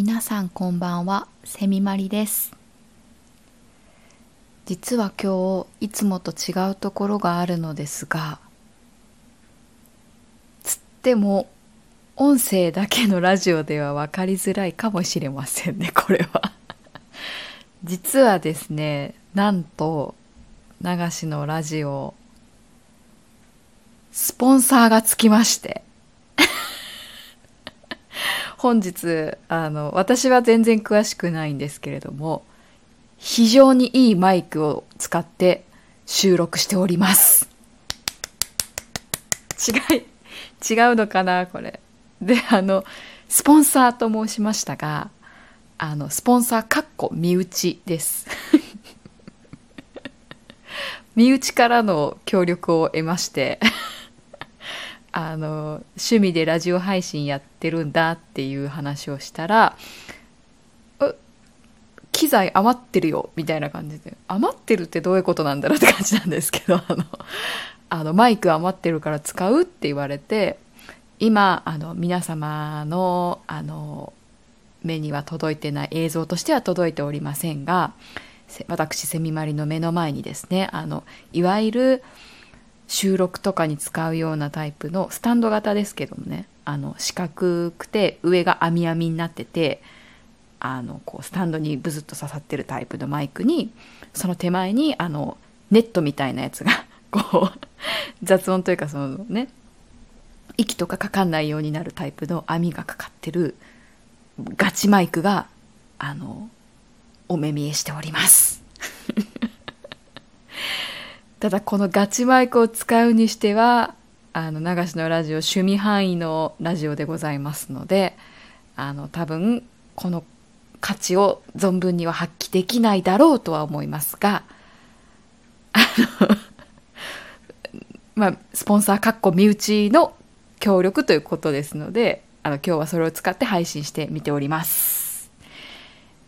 皆さんこんばんはセミマリです。実は今日いつもと違うところがあるのですがつっても音声だけのラジオでは分かりづらいかもしれませんねこれは。実はですねなんと流しのラジオスポンサーがつきまして。本日あの私は全然詳しくないんですけれども非常にいいマイクを使って収録しております。違い違うのかなこれ。であのスポンサーと申しましたがあのスポンサーかっこ身内です。身内からの協力を得まして。あの趣味でラジオ配信やってるんだっていう話をしたら機材余ってるよみたいな感じで余ってるってどういうことなんだろう？って感じなんですけど あのあのマイク余ってるから使うって言われて今あの皆様のあの目には届いてない映像としては届いておりませんが私セミマリの目の前にですねあのいわゆる収録とかに使うようなタイプのスタンド型ですけどもね。あの四角くて上が網網になっててあのこうスタンドにブズッと刺さってるタイプのマイクにその手前にあのネットみたいなやつが こう雑音というかそのね息とかかかんないようになるタイプの網がかかってるガチマイクがあのお目見えしております。ただこのガチマイクを使うにしてはあの流しのラジオ趣味範囲のラジオでございますのであの多分この価値を存分には発揮できないだろうとは思いますがあの まあスポンサーかっこ身内の協力ということですのであの今日はそれを使って配信してみております。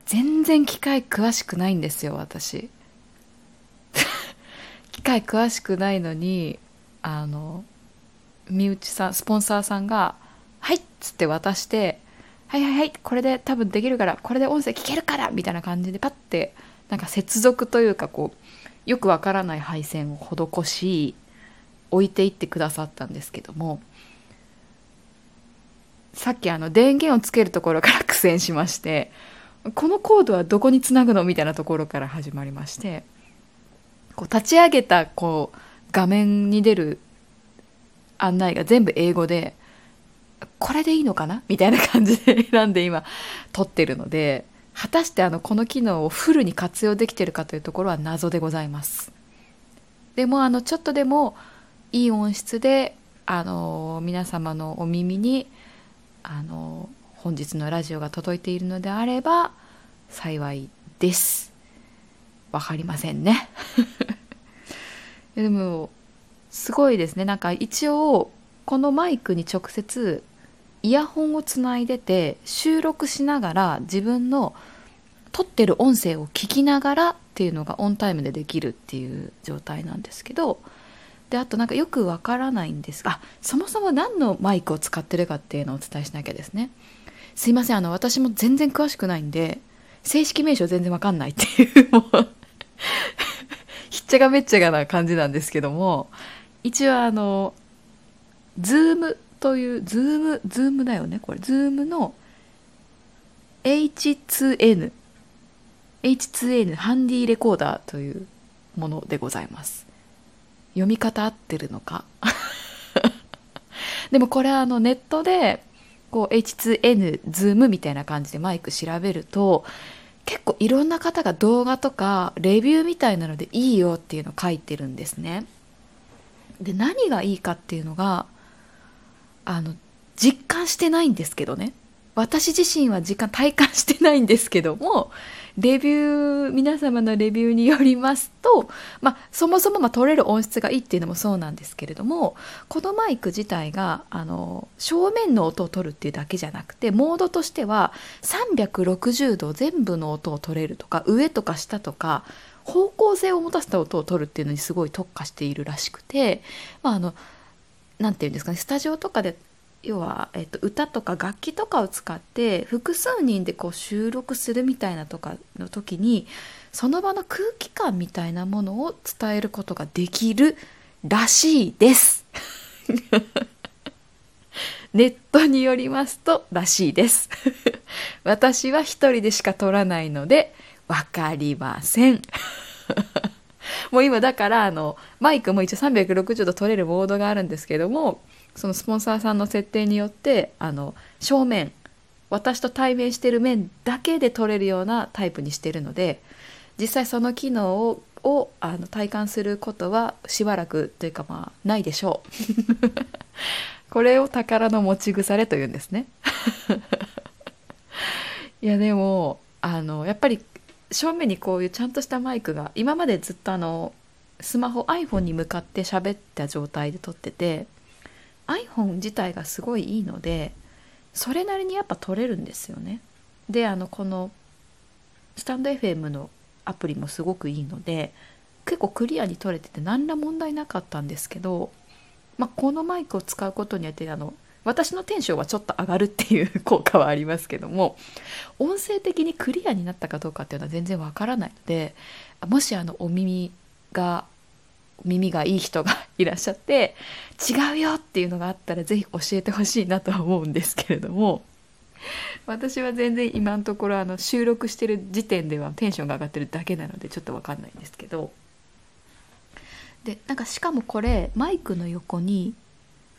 全然機械詳しくないんですよ私。機械詳しくないのにあの身内さんスポンサーさんが「はい」っつって渡して「はいはいはいこれで多分できるからこれで音声聞けるから」みたいな感じでパッてなんか接続というかこうよくわからない配線を施し置いていってくださったんですけどもさっきあの電源をつけるところから 苦戦しましてこのコードはどこにつなぐの？みたいなところから始まりましてこう立ち上げたこう画面に出る案内が全部英語でこれでいいのかな？みたいな感じで選んで今撮ってるので果たしてあのこの機能をフルに活用できてるかというところは謎でございます。でもあのちょっとでもいい音質であの皆様のお耳にあの本日のラジオが届いているのであれば幸いです。分かりませんね。でもすごいですね。なんか一応このマイクに直接イヤホンをつないでて収録しながら自分の撮ってる音声を聞きながらっていうのがオンタイムでできるっていう状態なんですけどであとなんかよくわからないんですがそもそも何のマイクを使ってるかっていうのをお伝えしなきゃですね。すいません。あの私も全然詳しくないんで正式名称全然わかんないっていうもう。ひっちゃがめっちゃがな感じなんですけども一応あの Zoom という Zoom Zoom だよねこれ。 Zoom の H2n H2n ハンディレコーダーというものでございます。読み方合ってるのか？でもこれあのネットでこう H2N ズームみたいな感じでマイク調べると結構いろんな方が動画とかレビューみたいなのでいいよっていうのを書いてるんですね。で何がいいかっていうのがあの実感してないんですけどね私自身は実感体感してないんですけどもレビュー皆様のレビューによりますと、まあ、そもそもま取れる音質がいいっていうのもそうなんですけれどもこのマイク自体があの正面の音を取るっていうだけじゃなくてモードとしては360度全部の音を取れるとか上とか下とか方向性を持たせた音を取るっていうのにすごい特化しているらしくて、まあ、あの何て言うんですかねスタジオとかで要は、えっと、歌とか楽器とかを使って複数人でこう収録するみたいなとかの時にその場の空気感みたいなものを伝えることができるらしいです。ネットによりますとらしいです。私は一人でしか撮らないのでわかりません。もう今だからあのマイクも一応360度撮れるモードがあるんですけどもそのスポンサーさんの設定によってあの正面私と対面してる面だけで撮れるようなタイプにしてるので実際その機能ををあの体感することはしばらくというかまあないでしょう。これを宝の持ち腐れというんですね。いやでもあのやっぱり正面にこういうちゃんとしたマイクが今までずっとあのスマホ iPhone に向かって喋った状態で撮ってて iPhone 自体がすごいいいのでそれなりにやっぱ撮れるんですよね。であのこのスタンド FM のアプリもすごくいいので結構クリアに撮れてて何ら問題なかったんですけど、まあ、このマイクを使うことによってあの私のテンションはちょっと上がるっていう 効果はありますけども音声的にクリアになったかどうかっていうのは全然わからないのでもしあのお耳が耳がいい人がいらっしゃって違うよっていうのがあったら是非教えてほしいなとは思うんですけれども私は全然今のところあの収録してる時点ではテンションが上がってるだけなのでちょっと分かんないんですけど。でなんかしかもこれマイクの横に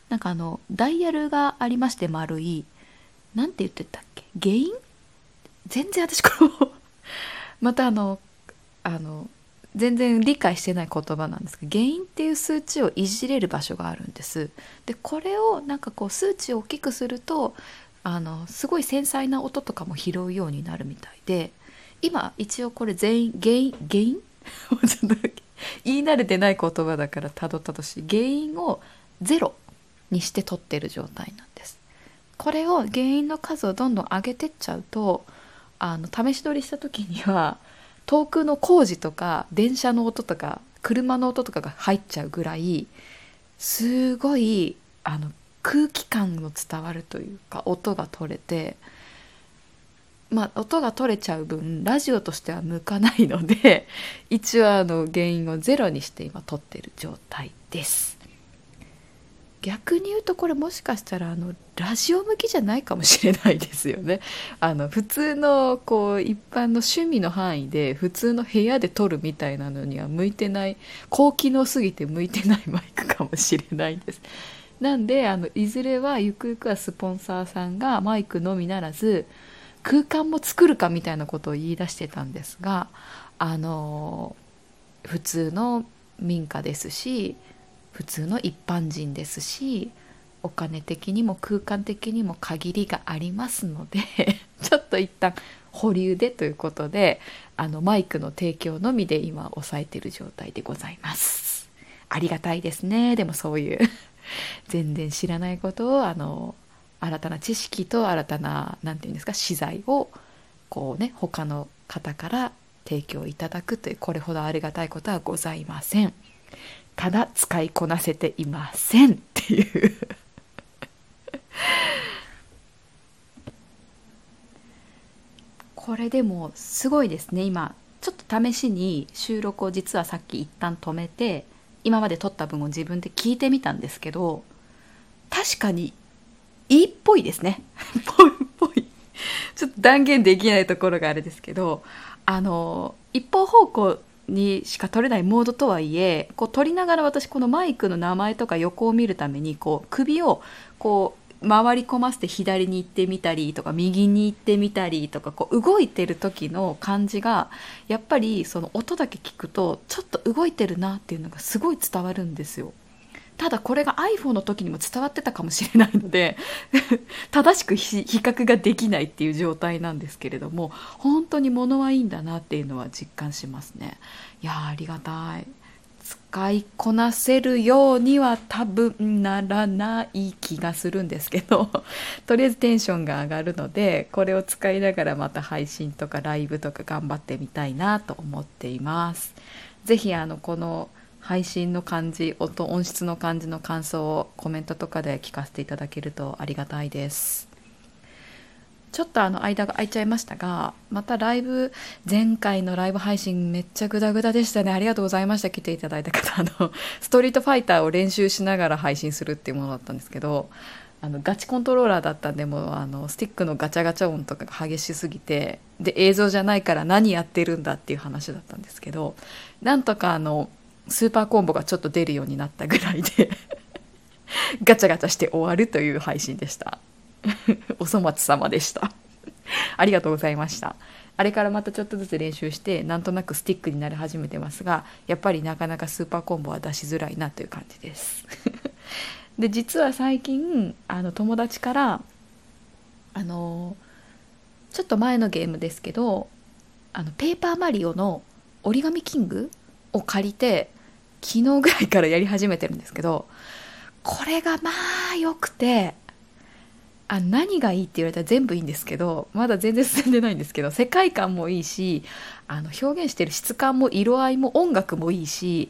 なんかあのダイヤルがありまして丸い何て言ってたっけ？原因？全然私これまたあのあの全然理解してない言葉なんですけど原因っていう数値をいじれる場所があるんです。でこれをなんかこう数値を大きくするとあのすごい繊細な音とかも拾うようになるみたいで今一応これ全員原因原因？ちょっと言い慣れてない言葉だからたどたどしい原因をゼロにして取ってる状態なんです。これを原因の数をどんどん上げてっちゃうとあの試し撮りした時には遠くの工事とか電車の音とか車の音とかが入っちゃうぐらいすごいあの空気感の伝わるというか音が取れてまあ音が取れちゃう分ラジオとしては向かないので一応あの原因をゼロにして今撮ってる状態です。逆に言うとこれもしかしたらあのラジオ向きじゃないかもしれないですよね。あの普通のこう一般の趣味の範囲で普通の部屋で撮るみたいなのには向いてない高機能すぎて向いてないマイクかもしれないです。なんであのいずれはゆくゆくはスポンサーさんがマイクのみならず空間も作るかみたいなことを言い出してたんですがあの普通の民家ですし普通の一般人ですしお金的にも空間的にも限りがありますので ちょっと一旦保留でということであのマイクの提供のみで今抑えてる状態でございます。ありがたいですね。でもそういう 全然知らないことをあの新たな知識と新たな何て言うんですか資材をこうね他の方から提供いただくというこれほどありがたいことはございません。ただ使いこなせていませんっていう。これでもすごいですね。今ちょっと試しに収録を実はさっき一旦止めて今まで撮った分を自分で聞いてみたんですけど確かにいいっぽいですねぽいぽい。ちょっと断言できないところがあれですけどあの一方方向にしか撮れないモードとはいえこう撮りながら私このマイクの名前とか横を見るためにこう首をこう回り込ませて左に行ってみたりとか右に行ってみたりとかこう動いてる時の感じがやっぱりその音だけ聞くとちょっと動いてるなっていうのがすごい伝わるんですよ。ただこれが iPhone の時にも伝わってたかもしれないので 正しく比較ができないっていう状態なんですけれども本当に物はいいんだなっていうのは実感しますねいやありがたい使いこなせるようには多分ならない気がするんですけど とりあえずテンションが上がるのでこれを使いながらまた配信とかライブとか頑張ってみたいなと思っています。ぜひあのこの配信の感じ音音質の感じの感想をコメントとかで聞かせていただけるとありがたいです。ちょっとあの間が空いちゃいましたがまたライブ前回のライブ配信めっちゃグダグダでしたね。ありがとうございました。来ていただいた方。あの ストリートファイターを練習しながら配信するっていうものだったんですけどあのガチコントローラーだったんでもあのスティックのガチャガチャ音とかが激しすぎてで映像じゃないから何やってるんだっていう話だったんですけどなんとかあのスーパーコンボがちょっと出るようになったぐらいで ガチャガチャして終わるという配信でした。お粗末様でした。ありがとうございました。あれからまたちょっとずつ練習してなんとなくスティックになり始めてますがやっぱりなかなかスーパーコンボは出しづらいなという感じです。で実は最近あの友達からあのちょっと前のゲームですけどあのペーパーマリオの折り紙キングを借りて昨日ぐらいからやり始めてるんですけどこれがまあ良くてあ何がいいって言われたら全部いいんですけどまだ全然進んでないんですけど世界観もいいしあの表現してる質感も色合いも音楽もいいし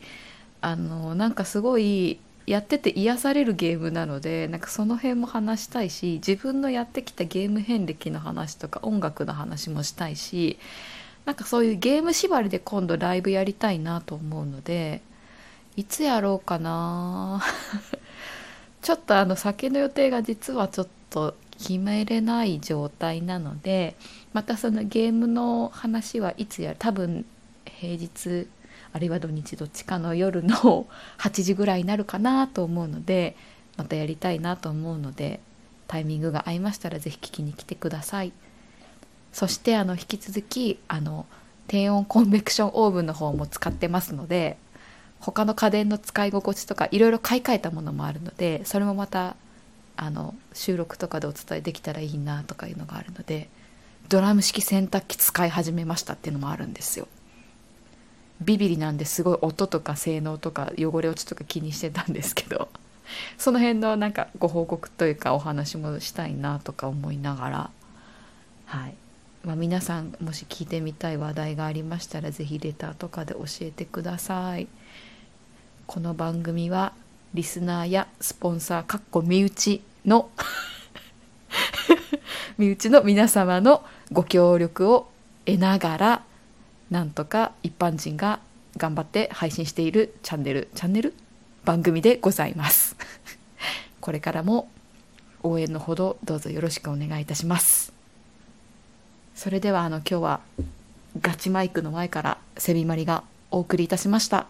あのなんかすごいやってて癒されるゲームなのでなんかその辺も話したいし自分のやってきたゲーム遍歴の話とか音楽の話もしたいしなんかそういうゲーム縛りで今度ライブやりたいなと思うのでいつやろうかな。ちょっとあの酒の予定が実はちょっと決めれない状態なのでまたそのゲームの話はいつやる。多分平日あるいは土日どっちかの夜の 8時ぐらいになるかなと思うのでまたやりたいなと思うのでタイミングが合いましたら是非聞きに来てください。そしてあの引き続きあの低温コンベクションオーブンの方も使ってますので他の家電の使い心地とかいろいろ買い替えたものもあるのでそれもまたあの収録とかでお伝えできたらいいなとかいうのがあるのでドラム式洗濯機使い始めましたっていうのもあるんですよ。ビビリなんですごい音とか性能とか汚れ落ちとか気にしてたんですけどその辺のなんかご報告というかお話もしたいなとか思いながらはい。まあ、皆さんもし聞いてみたい話題がありましたら是非レターとかで教えてください。この番組はリスナーやスポンサーかっこ身内の 身内の皆様のご協力を得ながらなんとか一般人が頑張って配信しているチャンネルチャンネル番組でございます。これからも応援のほどどうぞよろしくお願いいたします。それではあの今日はガチマイクの前からセビマリがお送りいたしました。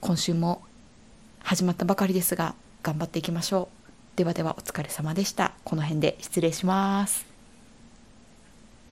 今週も始まったばかりですが頑張っていきましょう。ではではお疲れ様でした。この辺で失礼します。